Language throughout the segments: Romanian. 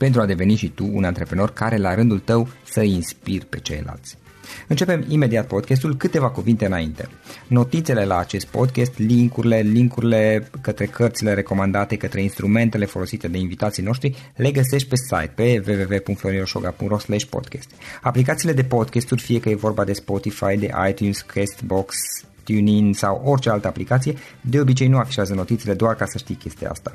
pentru a deveni și tu un antreprenor care la rândul tău să inspiri pe ceilalți. Începem imediat podcastul, câteva cuvinte înainte. Notițele la acest podcast, linkurile, linkurile către cărțile recomandate, către instrumentele folosite de invitații noștri, le găsești pe site pe www.florinosoga.ro podcast. Aplicațiile de podcasturi, fie că e vorba de Spotify, de iTunes, Castbox, TuneIn sau orice altă aplicație, de obicei nu afișează notițele doar ca să știi chestia asta.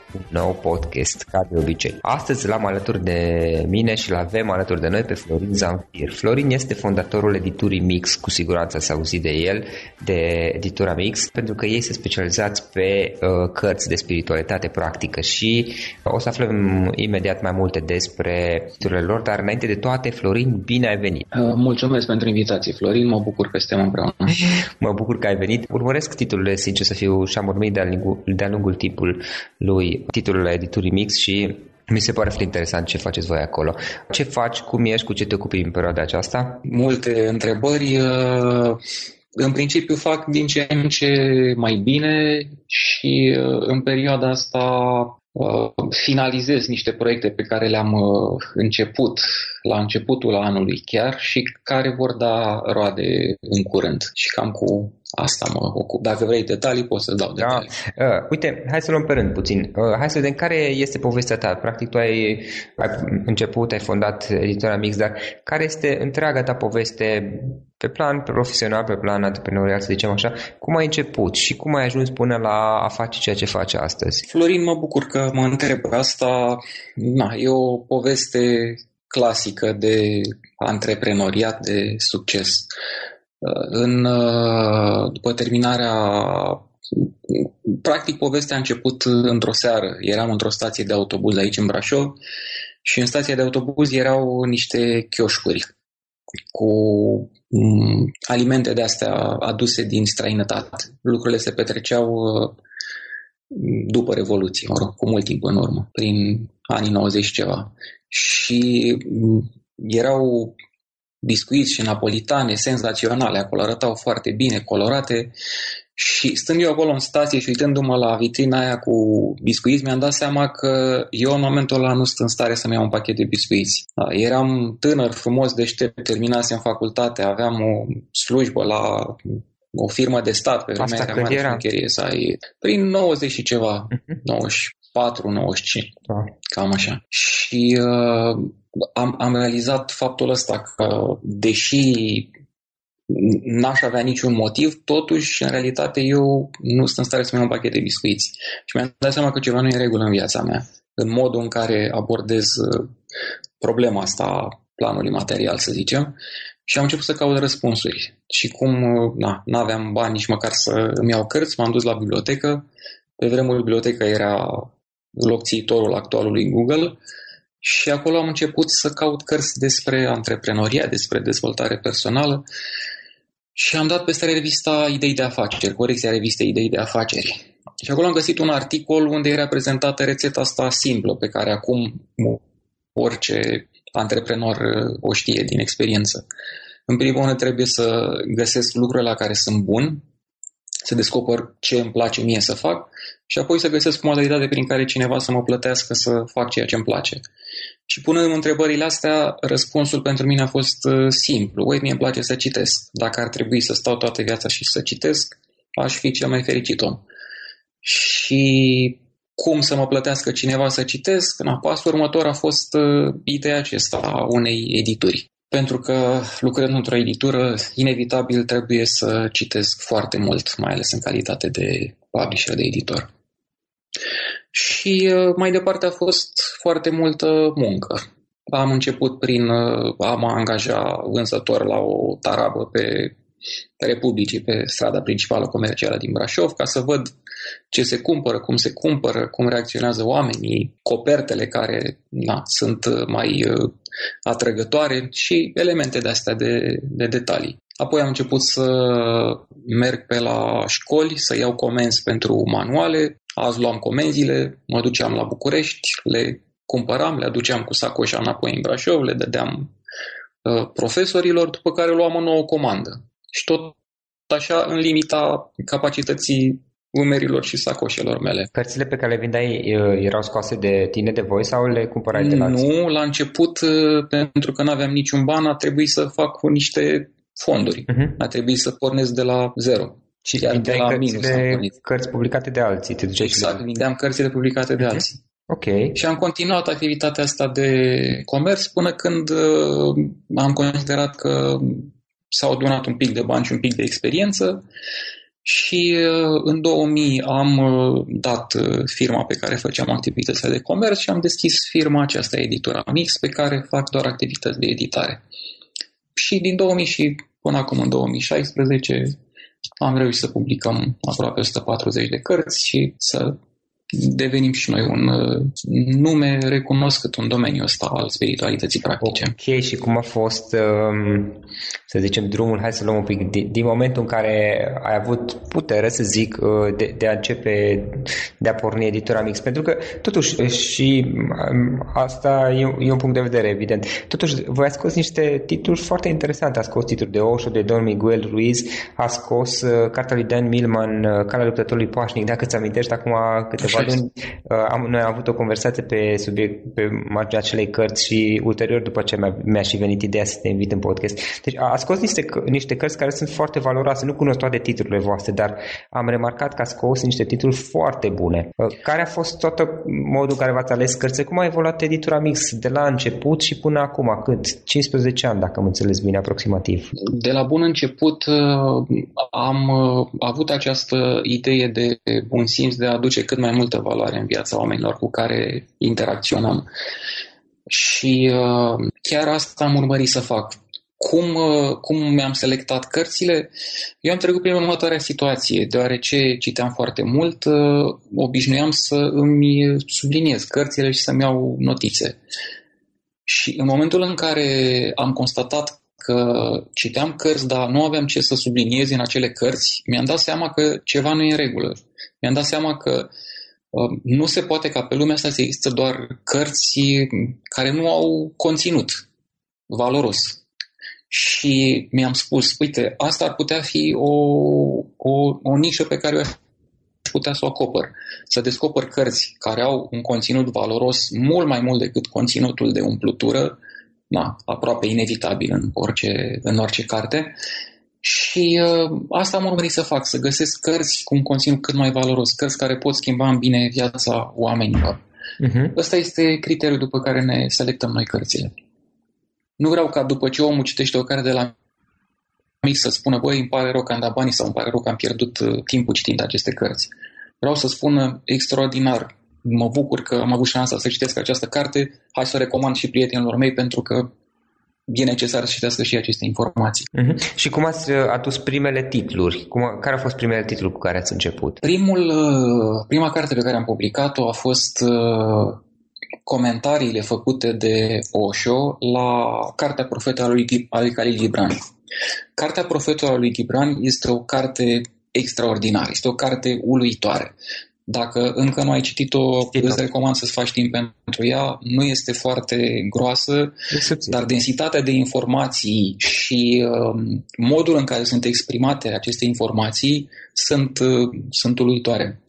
un nou podcast, ca de obicei. Astăzi l-am alături de mine și l-avem alături de noi pe Florin Zamfir. Florin este fondatorul editurii Mix, cu siguranță ați auzit de el, de editura Mix, pentru că ei se specializați pe uh, cărți de spiritualitate practică și o să aflăm imediat mai multe despre titlurile lor, dar înainte de toate, Florin, bine ai venit! Uh, mulțumesc pentru invitație, Florin, mă bucur că suntem împreună. mă bucur că ai venit. Urmăresc titlurile, sincer să fiu, și am urmărit de-a lungul, de lungul timpul lui titlul la editurii Mix și mi se pare foarte interesant ce faceți voi acolo. Ce faci, cum ești, cu ce te ocupi în perioada aceasta? Multe întrebări. Uh, în principiu fac din ce în ce mai bine și uh, în perioada asta uh, finalizez niște proiecte pe care le-am început la începutul anului chiar și care vor da roade în curând. Și cam cu asta mă ocup. Dacă vrei detalii, pot să dau detalii. Da. Uh, uite, hai să luăm pe rând puțin. Uh, hai să vedem care este povestea ta. Practic, tu ai, ai început, ai fondat editora Mix, dar care este întreaga ta poveste pe plan profesional, pe plan antreprenorial, să zicem așa, cum ai început și cum ai ajuns până la a face ceea ce face astăzi? Florin, mă bucur că mă întreb asta. Na, e o poveste clasică de antreprenoriat, de succes. În, după terminarea practic povestea a început într-o seară. Eram într-o stație de autobuz aici în Brașov și în stația de autobuz erau niște chioșcuri cu mm, alimente de astea aduse din străinătate. Lucrurile se petreceau după Revoluție, mă rog, cu mult timp în urmă, prin anii 90 ceva. Și mm, erau biscuiți și napolitane senzaționale, acolo arătau foarte bine, colorate Și stând eu acolo în stație și uitându-mă la vitrina aia cu biscuiți, mi-am dat seama că eu în momentul ăla nu sunt în stare să-mi iau un pachet de biscuiți. Da, eram tânăr, frumos, deștept, terminasem facultate, aveam o slujbă la o firmă de stat pe vremea Asta era mare era? șmecherie să ai prin 90 și ceva, Mhm. 94, 95, Da. cam așa. Și uh, am, am realizat faptul ăsta că deși n-aș avea niciun motiv, totuși, în realitate, eu nu sunt în stare să-mi iau un pachet de biscuiți. Și mi-am dat seama că ceva nu e în regulă în viața mea, în modul în care abordez uh, problema asta a planului material, să zicem, și am început să caut răspunsuri. Și cum uh, na, n-aveam bani nici măcar să îmi iau cărți, m-am dus la bibliotecă. Pe vremuri biblioteca era locțiitorul actualului Google și acolo am început să caut cărți despre antreprenoria, despre dezvoltare personală și am dat peste revista Idei de afaceri, corecția revistei Idei de afaceri. Și acolo am găsit un articol unde era prezentată rețeta asta simplă, pe care acum orice antreprenor uh, o știe din experiență. În primul rând trebuie să găsesc lucrurile la care sunt bun, să descoper ce îmi place mie să fac și apoi să găsesc modalitate prin care cineva să mă plătească să fac ceea ce îmi place. Și punând întrebările astea, răspunsul pentru mine a fost uh, simplu. Uite, mie îmi place să citesc. Dacă ar trebui să stau toată viața și să citesc, aș fi cel mai fericit om. Și cum să mă plătească cineva să citesc? Na, pasul următor a fost uh, ideea acesta a unei edituri. Pentru că lucrând într-o editură, inevitabil trebuie să citesc foarte mult, mai ales în calitate de publisher, de editor. Și uh, mai departe a fost foarte multă muncă. Am început prin uh, a mă angaja vânzător la o tarabă pe Republicii, pe strada principală comercială din Brașov, ca să văd ce se cumpără, cum se cumpără, cum reacționează oamenii, copertele care na, sunt mai uh, atrăgătoare și elemente de astea de, de detalii. Apoi am început să merg pe la școli, să iau comenzi pentru manuale. Azi luam comenzile, mă duceam la București, le cumpăram, le aduceam cu sacoșa înapoi în Brașov, le dădeam uh, profesorilor, după care luam o nouă comandă. Și tot așa în limita capacității umerilor și sacoșelor mele. Cărțile pe care le vindeai uh, erau scoase de tine de voi sau le cumpărai de la alții? Nu, la început, uh, pentru că nu aveam niciun ban, a trebuit să fac cu niște fonduri. Uh-huh. A trebuit să pornesc de la zero. Și Chiar de vindeai la minus am cărțile, pornit. cărți publicate de alții. Te duceai și Exact, le... vindeam cărțile publicate de Mhm. alții. Ok. Și am continuat activitatea asta de comerț până când uh, am considerat că s-au adunat un pic de bani și un pic de experiență și uh, în 2000 am uh, dat uh, firma pe care făceam activitățile de comerț și am deschis firma aceasta, Editura Mix, pe care fac doar activități de editare. Și din 2000 și până acum în 2016 am reușit să publicăm aproape 140 de cărți și să devenim și noi un uh, nume recunoscut în domeniul ăsta al spiritualității practice. Ok, și cum a fost, um, să zicem, drumul, hai să luăm un pic, din, din momentul în care ai avut putere, să zic, uh, de, de a începe, de a porni editura Mix, pentru că, totuși, și um, asta e, e un punct de vedere, evident, totuși, voi ați scos niște titluri foarte interesante, a scos titluri de Osho, de Don Miguel Ruiz, a scos uh, cartea lui Dan Millman, uh, Calea luptătorului pașnic, dacă îți amintești, acum câteva Așa luni, uh, am, noi am avut o conversație pe subiect, pe marginea acelei cărți și ulterior, după ce mi-a, mi-a și venit ideea să te invit în podcast. Deci a, a scos niște, c- niște cărți care sunt foarte valoroase. Nu cunosc toate titlurile voastre, dar am remarcat că a scos niște titluri foarte bune. Uh, Care a fost tot modul în care v-ați ales cărțile? Cum a evoluat editura Mix de la început și până acum? Cât? 15 ani, dacă am înțeles bine, aproximativ. De la bun început uh, am uh, avut această idee de bun simț de a aduce cât mai multă valoare în viața oamenilor cu care interacționăm. Și uh, chiar asta am urmărit să fac. Cum, uh, cum mi-am selectat cărțile? Eu am trecut prin următoarea situație, deoarece citeam foarte mult, uh, obișnuiam să îmi subliniez cărțile și să-mi iau notițe. Și în momentul în care am constatat că citeam cărți, dar nu aveam ce să subliniez în acele cărți, mi-am dat seama că ceva nu e în regulă. Mi-am dat seama că uh, nu se poate ca pe lumea asta să există doar cărți care nu au conținut valoros. și mi-am spus, uite, asta ar putea fi o, o, o nișă pe care eu aș putea să o acopăr. Să descoper cărți care au un conținut valoros mult mai mult decât conținutul de umplutură, na, aproape inevitabil în orice, în orice carte. Și uh, asta am urmărit să fac, să găsesc cărți cu un conținut cât mai valoros, cărți care pot schimba în bine viața oamenilor. Uh-huh. Ăsta este criteriul după care ne selectăm noi cărțile. Nu vreau ca după ce omul citește o carte de la mic să spună, băi, îmi pare rău că am dat banii sau îmi pare rău că am pierdut uh, timpul citind aceste cărți. Vreau să spună extraordinar, mă bucur că am avut șansa să citesc această carte, hai să o recomand și prietenilor mei pentru că e necesar să citească și aceste informații. Uh-huh. Și cum ați uh, adus primele titluri? Cum, care au fost primele titluri cu care ați început? Primul, uh, prima carte pe care am publicat-o a fost comentariile făcute de Osho la Cartea Profetului lui, lui Khalil Gibran. Cartea Profetului lui Gibran este o carte extraordinară, este o carte uluitoare. Dacă încă nu ai citit-o, Citit-o. îți recomand să-ți faci timp pentru ea. Nu este foarte groasă, dar densitatea de informații și uh, modul în care sunt exprimate aceste informații sunt, uh, sunt uluitoare.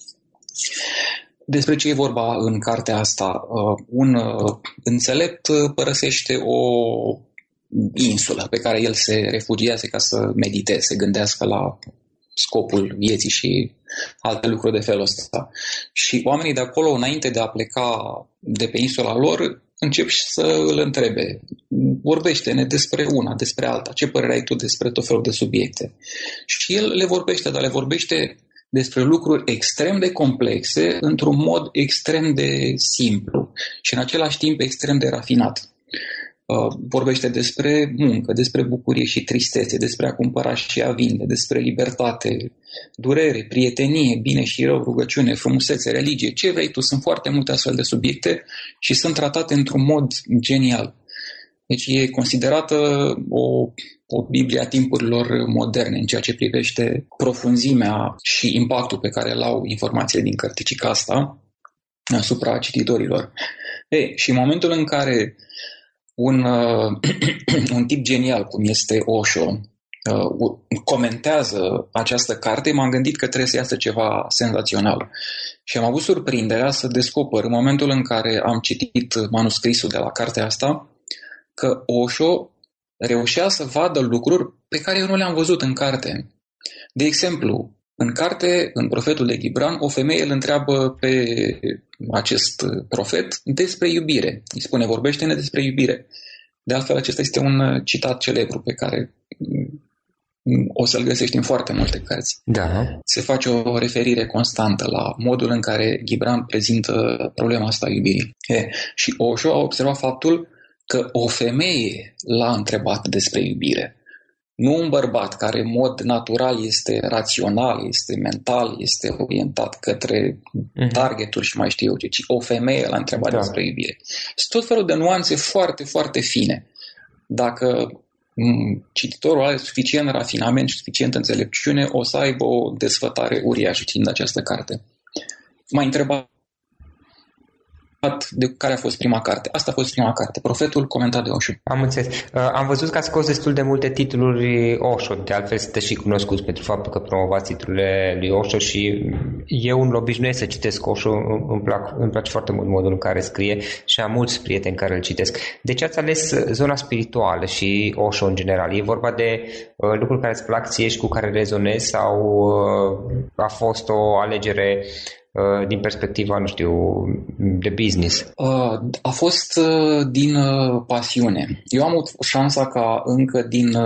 Despre ce e vorba în cartea asta? Uh, un uh, înțelept uh, părăsește o insulă pe care el se refugiază ca să mediteze, să gândească la scopul vieții și alte lucruri de felul ăsta. Și oamenii de acolo, înainte de a pleca de pe insula lor, încep să îl întrebe, vorbește-ne despre una, despre alta, ce părere ai tu despre tot felul de subiecte. Și el le vorbește, dar le vorbește despre lucruri extrem de complexe într-un mod extrem de simplu și în același timp extrem de rafinat. Uh, vorbește despre muncă, despre bucurie și tristețe, despre a cumpăra și a vinde, despre libertate, durere, prietenie, bine și rău, rugăciune, frumusețe, religie, ce vrei tu. Sunt foarte multe astfel de subiecte și sunt tratate într-un mod genial. Deci e considerată o, o Biblie a timpurilor moderne în ceea ce privește profunzimea și impactul pe care îl au informațiile din cărticica asta asupra cititorilor. E, și în momentul în care un, uh, un tip genial cum este Osho uh, comentează această carte, m-am gândit că trebuie să iasă ceva senzațional. Și am avut surprinderea să descoper în momentul în care am citit manuscrisul de la cartea asta, că Osho reușea să vadă lucruri pe care eu nu le-am văzut în carte. De exemplu, în carte, în profetul de Gibran, o femeie îl întreabă pe acest profet despre iubire. Îi spune, vorbește-ne despre iubire. De altfel, acesta este un citat celebru pe care o să-l găsești în foarte multe cărți. Da. Se face o referire constantă la modul în care Gibran prezintă problema asta a iubirii. E, și Osho a observat faptul că o femeie l-a întrebat despre iubire. Nu un bărbat care în mod natural este rațional, este mental, este orientat către mm-hmm. targeturi și mai știu eu ce, ci o femeie l-a întrebat da. despre iubire. Sunt tot felul de nuanțe foarte, foarte fine. Dacă cititorul are suficient rafinament și suficient înțelepciune, o să aibă o desfătare uriașă citind această carte. M-a întrebat de care a fost prima carte. Asta a fost prima carte, Profetul comentat de Osho. Am înțeles. Uh, am văzut că a scos destul de multe titluri Osho, de altfel sunteți și cunoscuți pentru faptul că promovați titlurile lui Osho și eu un obișnuiesc să citesc Osho, îmi, plac, îmi place foarte mult modul în care scrie și am mulți prieteni care îl citesc. De ce ați ales zona spirituală și Osho în general? E vorba de uh, lucruri care îți plac ție și cu care rezonezi sau uh, a fost o alegere Uh, din perspectiva, nu știu, de business? Uh, a fost uh, din pasiune. Eu am avut șansa ca încă din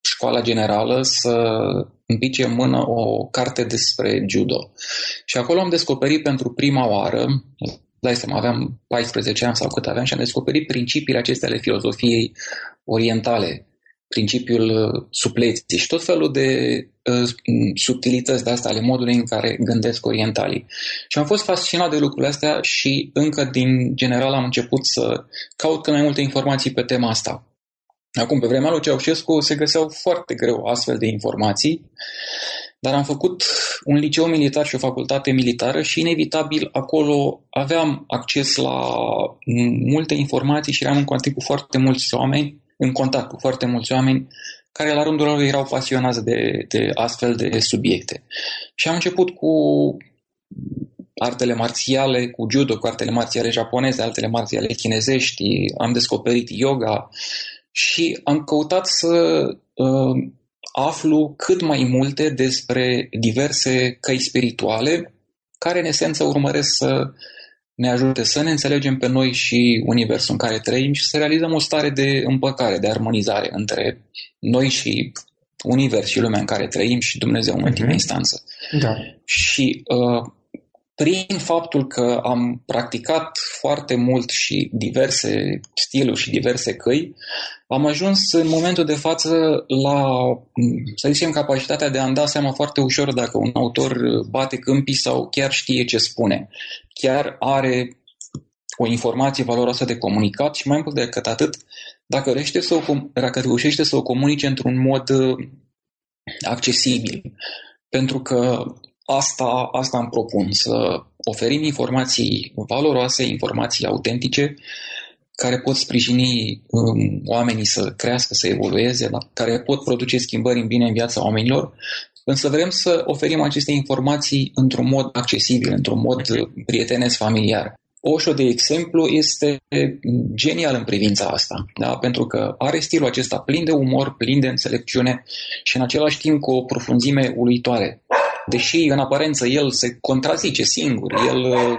școala generală să împice în mână o carte despre judo. Și acolo am descoperit pentru prima oară, dai seama, aveam 14 ani sau cât aveam și am descoperit principiile acestea ale filozofiei orientale principiul uh, supleții și tot felul de uh, subtilități de astea ale modului în care gândesc orientalii. Și am fost fascinat de lucrurile astea și încă din general am început să caut cât mai multe informații pe tema asta. Acum, pe vremea lui Ceaușescu se găseau foarte greu astfel de informații, dar am făcut un liceu militar și o facultate militară și inevitabil acolo aveam acces la multe informații și eram în contact cu foarte mulți oameni în contact cu foarte mulți oameni care la rândul lor erau pasionați de, de astfel de subiecte. Și am început cu artele marțiale, cu judo, cu artele marțiale japoneze, altele marțiale chinezești, am descoperit yoga și am căutat să uh, aflu cât mai multe despre diverse căi spirituale care în esență urmăresc să ne ajute să ne înțelegem pe noi și universul în care trăim și să realizăm o stare de împăcare, de armonizare între noi și univers și lumea în care trăim și Dumnezeu în ultima uh-huh. instanță. Da. Și uh, prin faptul că am practicat foarte mult și diverse stiluri și diverse căi, am ajuns în momentul de față la, să zicem, capacitatea de a-mi da seama foarte ușor dacă un autor bate câmpii sau chiar știe ce spune. Chiar are o informație valoroasă de comunicat și mai mult decât atât, dacă reușește să o, dacă reușește să o comunice într-un mod uh, accesibil. Pentru că Asta, asta îmi propun, să oferim informații valoroase, informații autentice, care pot sprijini um, oamenii să crească, să evolueze, la, care pot produce schimbări în bine în viața oamenilor, însă vrem să oferim aceste informații într-un mod accesibil, într-un mod prietenesc familiar. Oșo, de exemplu, este genial în privința asta, da? pentru că are stilul acesta plin de umor, plin de înțelepciune și în același timp cu o profunzime uluitoare deși în aparență el se contrazice singur, el uh,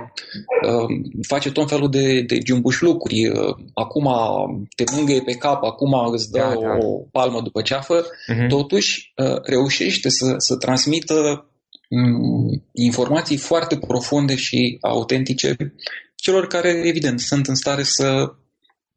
uh, face tot felul de, de lucruri, uh, acum te mângâie pe cap, acum îți dă da, da. o palmă după ceafă, uh-huh. totuși uh, reușește să, să transmită um, informații foarte profunde și autentice celor care, evident, sunt în stare să,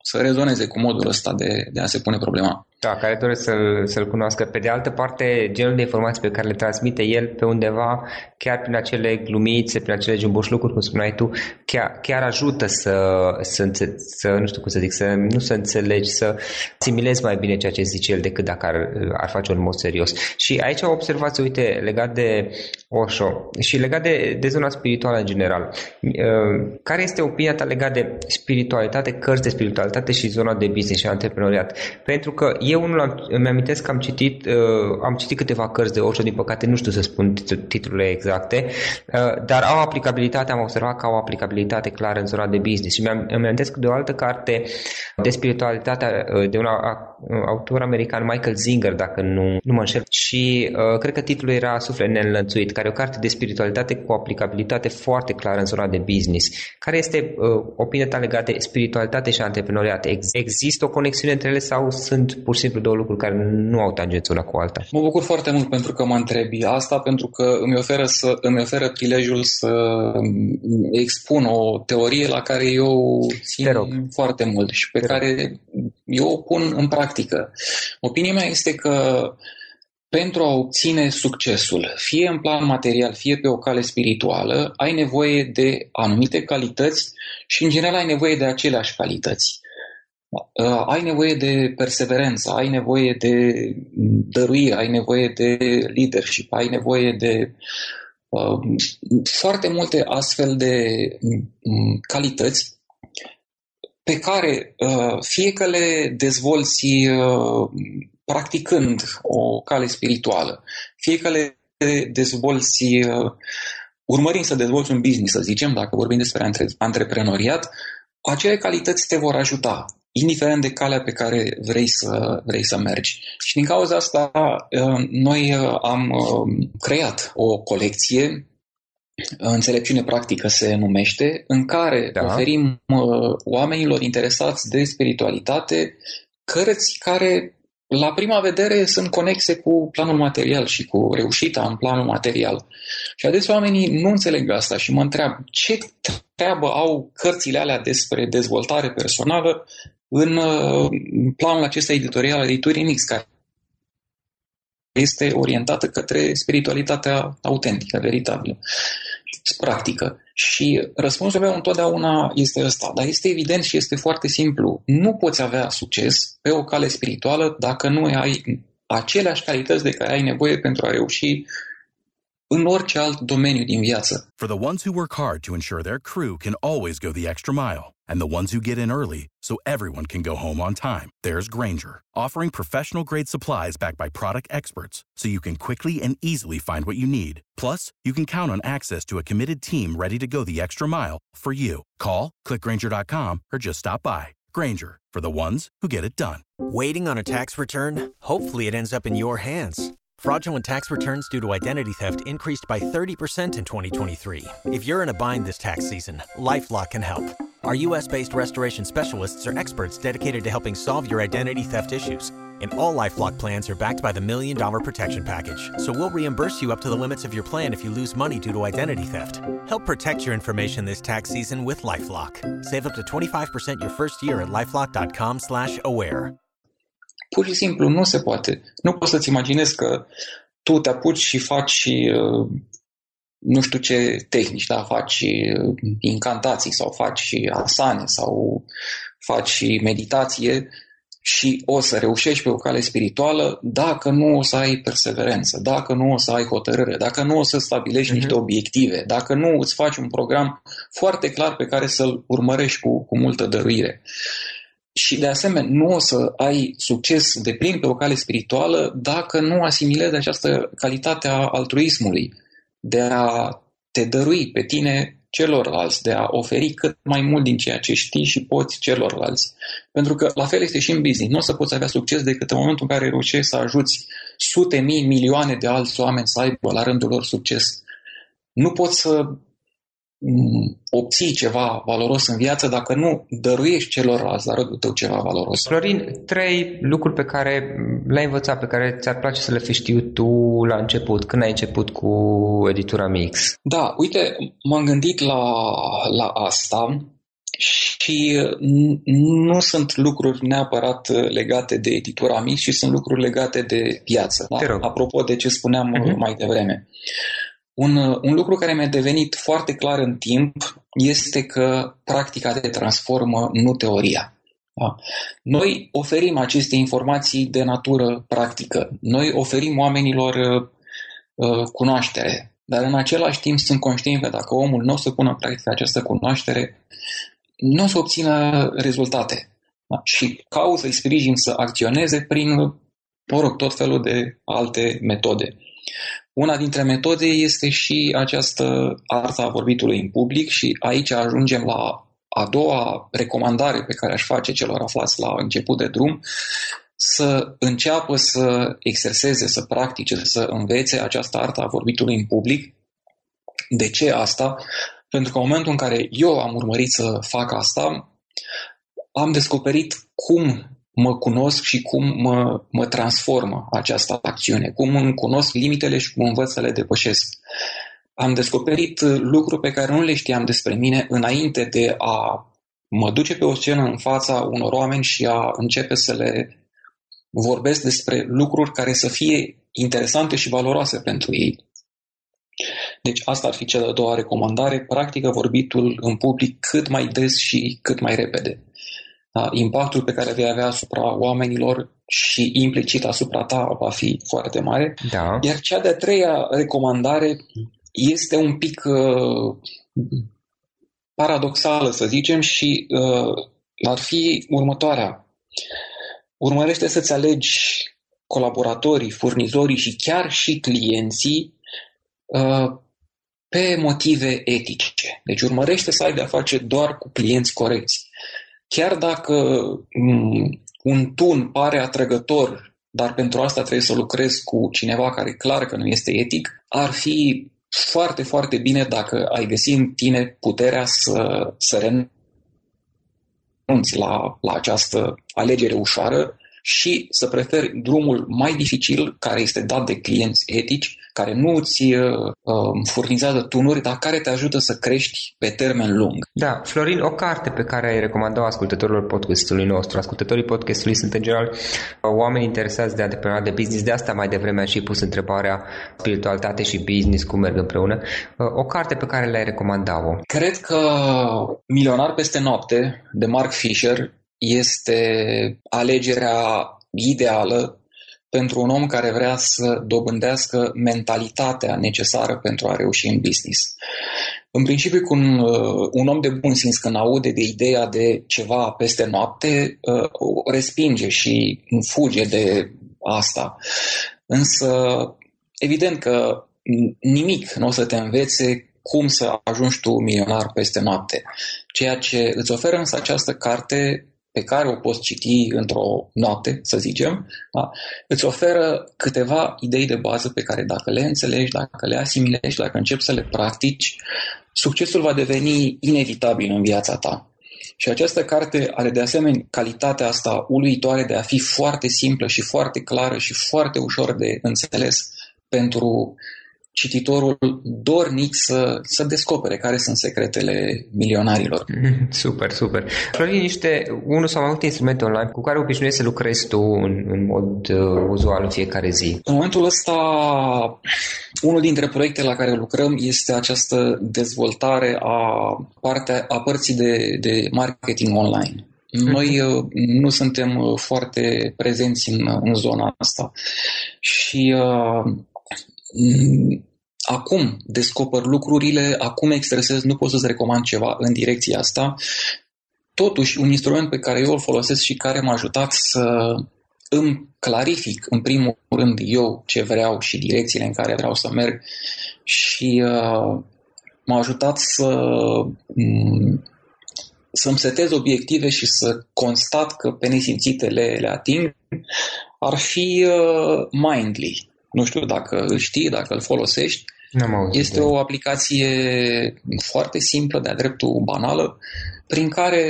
să rezoneze cu modul ăsta de, de a se pune problema. Da, care doresc să-l, să-l cunoască. Pe de altă parte, genul de informații pe care le transmite el pe undeva, chiar prin acele glumițe, prin acele jumboșlucuri, cum spuneai tu, chiar, chiar ajută să, să, să, nu știu cum să zic, să nu să înțelegi, să similezi mai bine ceea ce zice el decât dacă ar, ar face un mod serios. Și aici o observație, uite, legat de Osho și legat de, de zona spirituală în general. Uh, care este opinia ta legat de spiritualitate, cărți de spiritualitate și zona de business și antreprenoriat? Pentru că eu unul am, îmi amintesc că am citit, uh, am citit câteva cărți de Osho, din păcate nu știu să spun titlurile exacte, uh, dar au aplicabilitate, am observat că au aplicabilitate clară în zona de business și mi-am, îmi amintesc de o altă carte de spiritualitate uh, de un autor american, Michael Zinger, dacă nu, nu mă înșel, și uh, cred că titlul era Suflet neînlănțuit, care e o carte de spiritualitate cu aplicabilitate foarte clară în zona de business. Care este uh, opinia ta legată de spiritualitate și antreprenoriat? Ex- există o conexiune între ele sau sunt pur și simplu două lucruri care nu au tangență una cu alta? Mă bucur foarte mult pentru că mă întrebi asta, pentru că îmi oferă, să, îmi oferă prilejul să expun o teorie la care eu țin foarte mult și pe Te care rog. eu o pun în practică. Opinia mea este că pentru a obține succesul, fie în plan material, fie pe o cale spirituală, ai nevoie de anumite calități și, în general, ai nevoie de aceleași calități. Uh, ai nevoie de perseverență, ai nevoie de dăruire, ai nevoie de leadership, ai nevoie de uh, foarte multe astfel de um, calități pe care uh, fie că le dezvolți uh, practicând o cale spirituală, fie că le dezvolți uh, urmărind să dezvolți un business, să zicem, dacă vorbim despre antreprenoriat, acele calități te vor ajuta, indiferent de calea pe care vrei să, vrei să mergi. Și din cauza asta, uh, noi uh, am creat o colecție Înțelepciune practică se numește, în care da. oferim oamenilor interesați de spiritualitate cărți care la prima vedere sunt conexe cu planul material și cu reușita în planul material. Și adesea oamenii nu înțeleg asta și mă întreabă ce treabă au cărțile alea despre dezvoltare personală în planul acesta editorial al editurii Nix, care este orientată către spiritualitatea autentică, veritabilă, practică. Și răspunsul meu întotdeauna este ăsta, dar este evident și este foarte simplu. Nu poți avea succes pe o cale spirituală dacă nu ai aceleași calități de care ai nevoie pentru a reuși în orice alt domeniu din viață. For the ones who work hard to ensure their crew can always go the extra mile. And the ones who get in early so everyone can go home on time. There's Granger, offering professional grade supplies backed by product experts so you can quickly and easily find what you need. Plus, you can count on access to a committed team ready to go the extra mile for you. Call, clickgranger.com, or just stop by. Granger, for the ones who get it done. Waiting on a tax return? Hopefully, it ends up in your hands. Fraudulent tax returns due to identity theft increased by 30% in 2023. If you're in a bind this tax season, LifeLock can help. Our U.S. based restoration specialists are experts dedicated to helping solve your identity theft issues. And all Lifelock plans are backed by the Million Dollar Protection Package. So we'll reimburse you up to the limits of your plan if you lose money due to identity theft. Help protect your information this tax season with LifeLock. Save up to 25% your first year at LifeLock.com slash aware. Pur și simplu nu se poate. Nu poți să-ți imaginezi că tu te apuci și faci uh, nu știu ce tehnici, da? faci uh, incantații sau faci asane sau faci meditație și o să reușești pe o cale spirituală dacă nu o să ai perseverență, dacă nu o să ai hotărâre, dacă nu o să stabilești uh-huh. niște obiective, dacă nu îți faci un program foarte clar pe care să-l urmărești cu, cu multă dăruire. Și de asemenea, nu o să ai succes de plin pe o cale spirituală dacă nu asimilezi această calitate a altruismului, de a te dărui pe tine celorlalți, de a oferi cât mai mult din ceea ce știi și poți celorlalți. Pentru că la fel este și în business. Nu o să poți avea succes decât în momentul în care reușești să ajuți sute mii, milioane de alți oameni să aibă la rândul lor succes. Nu poți să mm, obții ceva valoros în viață dacă nu dăruiești celorlalți la rândul tău ceva valoros. Florin, trei lucruri pe care le-ai învățat, pe care ți-ar place să le fi știut tu la început, când ai început cu editura Mix. Da, uite, m-am gândit la, la asta și nu sunt lucruri neapărat legate de editura Mix, ci sunt lucruri legate de piață. Da? Apropo de ce spuneam uh-huh. mai devreme. Un, un lucru care mi-a devenit foarte clar în timp este că practica te transformă, nu teoria. Da. Noi oferim aceste informații de natură practică. Noi oferim oamenilor uh, cunoaștere. Dar în același timp sunt conștient că dacă omul nu o să pună în practică această cunoaștere, nu o să obțină rezultate. Da. Și caut să-i sprijin să acționeze prin, mă rog, tot felul de alte metode. Una dintre metode este și această arta a vorbitului în public și aici ajungem la a doua recomandare pe care aș face celor aflați la început de drum, să înceapă să exerseze, să practice, să învețe această artă a vorbitului în public. De ce asta? Pentru că în momentul în care eu am urmărit să fac asta, am descoperit cum mă cunosc și cum mă, mă transformă această acțiune, cum îmi cunosc limitele și cum învăț să le depășesc. Am descoperit lucruri pe care nu le știam despre mine înainte de a mă duce pe o scenă în fața unor oameni și a începe să le vorbesc despre lucruri care să fie interesante și valoroase pentru ei. Deci asta ar fi cea de-a doua recomandare, practică vorbitul în public cât mai des și cât mai repede da, impactul pe care vei avea asupra oamenilor și implicit asupra ta va fi foarte mare. Da. Iar cea de-a treia recomandare este un pic uh, paradoxală, să zicem, și uh, ar fi următoarea. Urmărește să-ți alegi colaboratorii, furnizorii și chiar și clienții uh, pe motive etice. Deci urmărește să ai de-a face doar cu clienți corecți. Chiar dacă mm, un tun pare atrăgător, dar pentru asta trebuie să lucrezi cu cineva care clar că nu este etic, ar fi foarte, foarte bine dacă ai găsi în tine puterea să, să renunți la, la această alegere ușoară și să preferi drumul mai dificil care este dat de clienți etici, care nu îți uh, um, furnizează tunuri, dar care te ajută să crești pe termen lung. Da, Florin, o carte pe care ai recomandat ascultătorilor podcastului nostru. Ascultătorii podcastului sunt în general oameni interesați de antreprenoriat de business. De asta mai devreme am și pus întrebarea spiritualitate și business, cum merg împreună. Uh, o carte pe care le-ai recomandat-o? Cred că Milionar peste noapte, de Mark Fisher, este alegerea ideală pentru un om care vrea să dobândească mentalitatea necesară pentru a reuși în business. în principiu, cu un, uh, un om de bun simț când aude de ideea de ceva peste noapte, uh, o respinge și fuge de asta. Însă, evident că nimic nu o să te învețe cum să ajungi tu milionar peste noapte. Ceea ce îți oferă însă această carte pe care o poți citi într-o noapte, să zicem, da? îți oferă câteva idei de bază pe care dacă le înțelegi, dacă le asimilezi, dacă începi să le practici, succesul va deveni inevitabil în viața ta. Și această carte are de asemenea calitatea asta uluitoare de a fi foarte simplă și foarte clară și foarte ușor de înțeles pentru cititorul dornic să, să descopere care sunt secretele milionarilor. Super, super. Florin, niște unul sau mai multe instrumente online cu care obișnuiești să lucrezi tu în, în mod uh, uzual în fiecare zi? În momentul ăsta, unul dintre proiectele la care lucrăm este această dezvoltare a, partea, a părții de, de marketing online. Noi mhm. uh, nu suntem uh, foarte prezenți în, în zona asta și uh, Mm, acum descoper lucrurile, acum extresez, nu pot să-ți recomand ceva în direcția asta. Totuși, un instrument pe care eu îl folosesc și care m-a ajutat să îmi clarific, în primul rând, eu ce vreau și direcțiile în care vreau să merg și uh, m-a ajutat să um, să-mi setez obiective și să constat că pe nesimțite le, le ating, ar fi uh, Mindly. Nu știu dacă îl știi, dacă îl folosești. Este o aplicație foarte simplă, de-a dreptul banală, prin care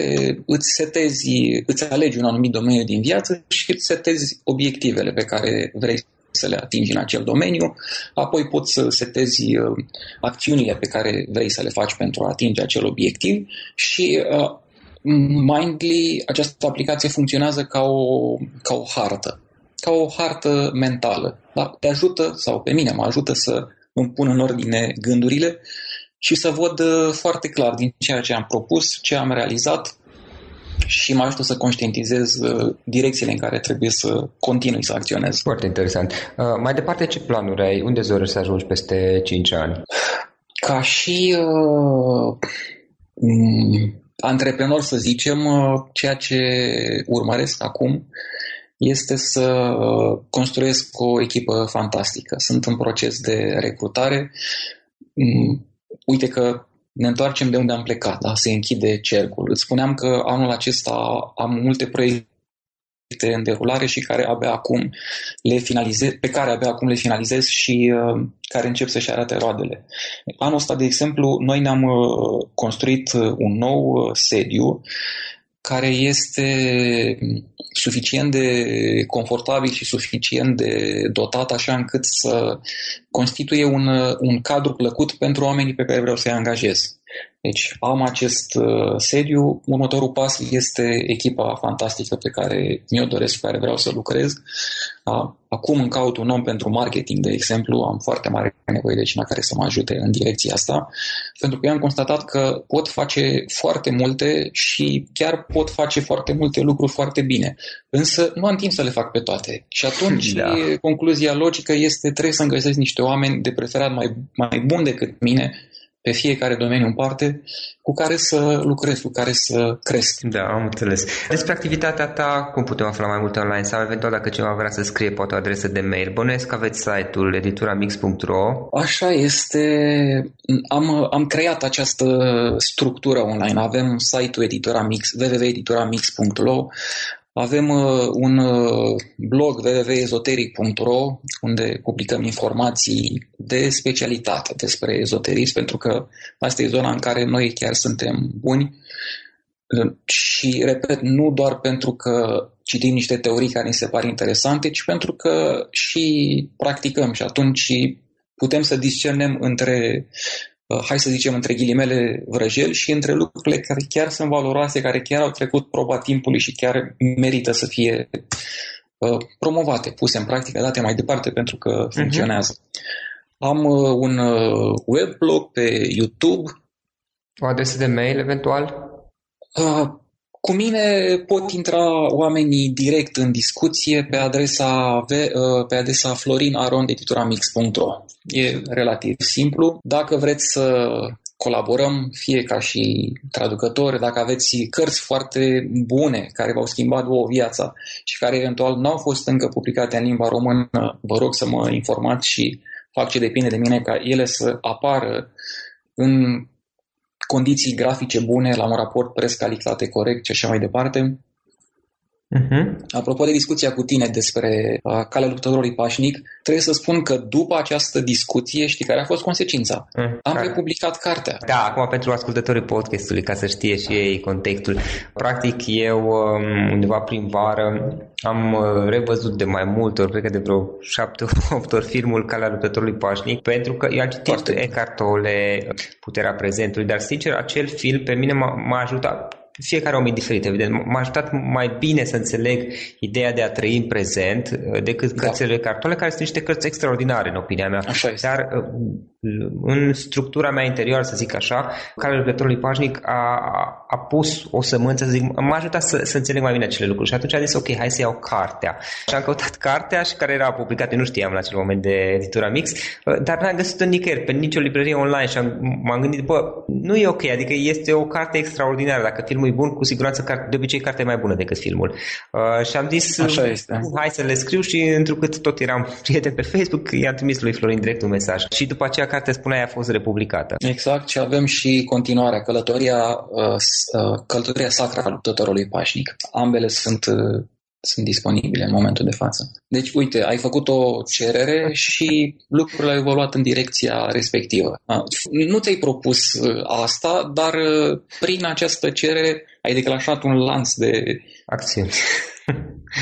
îți setezi, îți alegi un anumit domeniu din viață și îți setezi obiectivele pe care vrei să le atingi în acel domeniu, apoi poți să setezi uh, acțiunile pe care vrei să le faci pentru a atinge acel obiectiv și uh, Mindly, această aplicație funcționează ca o, ca o hartă ca o hartă mentală. Da? Te ajută, sau pe mine mă ajută să îmi pun în ordine gândurile și să văd uh, foarte clar din ceea ce am propus, ce am realizat și mă ajută să conștientizez uh, direcțiile în care trebuie să continui să acționez. Foarte interesant. Uh, mai departe, ce planuri ai? Unde zori să ajungi peste 5 ani? Ca și uh, antreprenor, să zicem, uh, ceea ce urmăresc acum este să uh, construiesc o echipă fantastică. Sunt în proces de recrutare. Mm, uite că ne întoarcem de unde am plecat, da? se închide cercul. Îți spuneam că anul acesta am multe proiecte în derulare și care abia acum le finalizez, pe care abia acum le finalizez și uh, care încep să-și arate roadele. Anul ăsta, de exemplu, noi ne-am uh, construit un nou uh, sediu care este suficient de confortabil și suficient de dotat așa încât să constituie un, un cadru plăcut pentru oamenii pe care vreau să-i angajez. Deci am acest uh, sediu. Următorul pas este echipa fantastică pe care mi-o doresc, cu care vreau să lucrez. Acum îmi caut un om pentru marketing, de exemplu. Am foarte mare nevoie de cineva care să mă ajute în direcția asta, pentru că eu am constatat că pot face foarte multe și chiar pot face foarte multe lucruri foarte bine. Însă nu am timp să le fac pe toate. Și atunci da. concluzia logică este trebuie să-mi găsesc niște oameni de preferat mai, mai buni decât mine pe fiecare domeniu în parte, cu care să lucrez, cu care să cresc. Da, am înțeles. Despre activitatea ta, cum putem afla mai multe online sau eventual dacă cineva vrea să scrie poate o adresă de mail? Bănuiesc că aveți site-ul edituramix.ro Așa este. Am, am creat această structură online. Avem site-ul Edituramix, www.edituramix.ro avem uh, un uh, blog www.ezoteric.ro unde publicăm informații de specialitate despre ezoterism, pentru că asta e zona în care noi chiar suntem buni. Și, repet, nu doar pentru că citim niște teorii care ni se par interesante, ci pentru că și practicăm și atunci putem să discernem între Uh, hai să zicem, între ghilimele vrăjeli și între lucrurile care chiar sunt valoroase, care chiar au trecut proba timpului și chiar merită să fie uh, promovate, puse în practică, date mai departe pentru că uh-huh. funcționează. Am uh, un weblog pe YouTube. O adresă de mail eventual? Cu mine pot intra oamenii direct în discuție pe adresa, uh, pe adresa florinarondedituramix.ro. E relativ simplu. Dacă vreți să colaborăm fie ca și traducători, dacă aveți cărți foarte bune care v-au schimbat o viața și care eventual nu au fost încă publicate în limba română, vă rog să mă informați și fac ce depinde de mine ca ele să apară în condiții grafice bune, la un raport preț-calitate corect și așa mai departe. Uh-huh. Apropo de discuția cu tine despre uh, calea luptătorului pașnic, trebuie să spun că după această discuție, știi care a fost consecința? Uh, Am care? republicat cartea. Da, acum pentru ascultătorii podcastului, ca să știe și ei contextul. Practic, eu um, undeva prin vară am uh, revăzut de mai multe ori, cred că de vreo 7-8 ori filmul Calea luptătorului pașnic, pentru că eu am citit Foarte Eckhart Tolle, Puterea prezentului, dar sincer, acel film pe mine m-a, m-a ajutat fiecare om e diferit, evident. M-a ajutat mai bine să înțeleg ideea de a trăi în prezent uh, decât da. cărțile cartole, care sunt niște cărți extraordinare, în opinia mea. Așa este. Dar uh, în structura mea interioară, să zic așa, care lucrătorului pașnic a, a pus o sămânță, să zic, m-a ajutat să, să înțeleg mai bine acele lucruri. Și atunci a zis, ok, hai să iau cartea. Și am căutat cartea și care era publicată, nu știam la acel moment de editura Mix, uh, dar n-am găsit-o nicăieri, pe nicio librărie online și am, m-am gândit, bă, nu e ok, adică este o carte extraordinară. Dacă filmul e bun, cu siguranță de obicei cartea e mai bună decât filmul. Uh, și am zis, Așa este. hai să le scriu și întrucât tot eram prieten pe Facebook, i-am trimis lui Florin direct un mesaj. Și după aceea cartea spuneai a fost republicată. Exact și avem și continuarea, călătoria, uh, uh, călătoria sacra a luptătorului pașnic. Ambele sunt uh, sunt disponibile în momentul de față. Deci, uite, ai făcut o cerere și lucrurile au evoluat în direcția respectivă. Nu ți-ai propus asta, dar prin această cerere ai declanșat un lanț de acțiuni.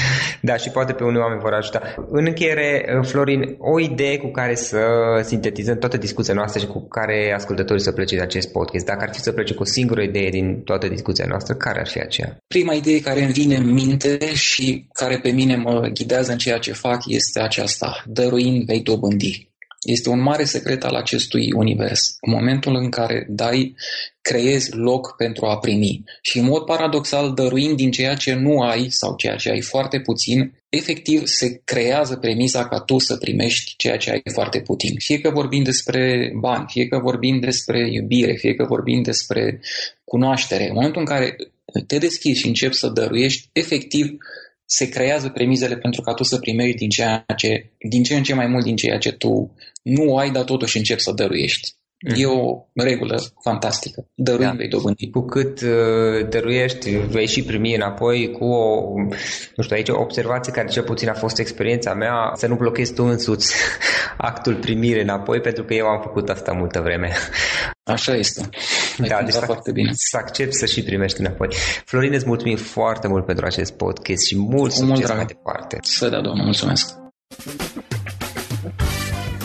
da, și poate pe unii oameni vor ajuta. În încheiere, Florin, o idee cu care să sintetizăm toată discuția noastră și cu care ascultătorii să plece de acest podcast. Dacă ar fi să plece cu o singură idee din toată discuția noastră, care ar fi aceea? Prima idee care îmi vine în minte și care pe mine mă ghidează în ceea ce fac este aceasta. Dăruind vei dobândi. Este un mare secret al acestui univers. În momentul în care dai, creezi loc pentru a primi. Și în mod paradoxal, dăruind din ceea ce nu ai sau ceea ce ai foarte puțin, efectiv se creează premisa ca tu să primești ceea ce ai foarte puțin. Fie că vorbim despre bani, fie că vorbim despre iubire, fie că vorbim despre cunoaștere. În momentul în care te deschizi și începi să dăruiești, efectiv se creează premizele pentru ca tu să primești din, ceea ce, din ce în ce mai mult din ceea ce tu nu ai, dar totuși începi să dăruiești. Mm. E o regulă fantastică. Dăruind da. vei dobândi. Cu cât uh, dăruiești, vei și primi înapoi cu o, nu știu, aici o observație care cel puțin a fost experiența mea, să nu blochezi tu însuți actul primire înapoi, pentru că eu am făcut asta multă vreme. Așa este. Ai da, deci foarte bine. Să accepti să și primești înapoi. Florin, îți mulțumim foarte mult pentru acest podcast și mult succes mai departe. Să da, domnul, mulțumesc.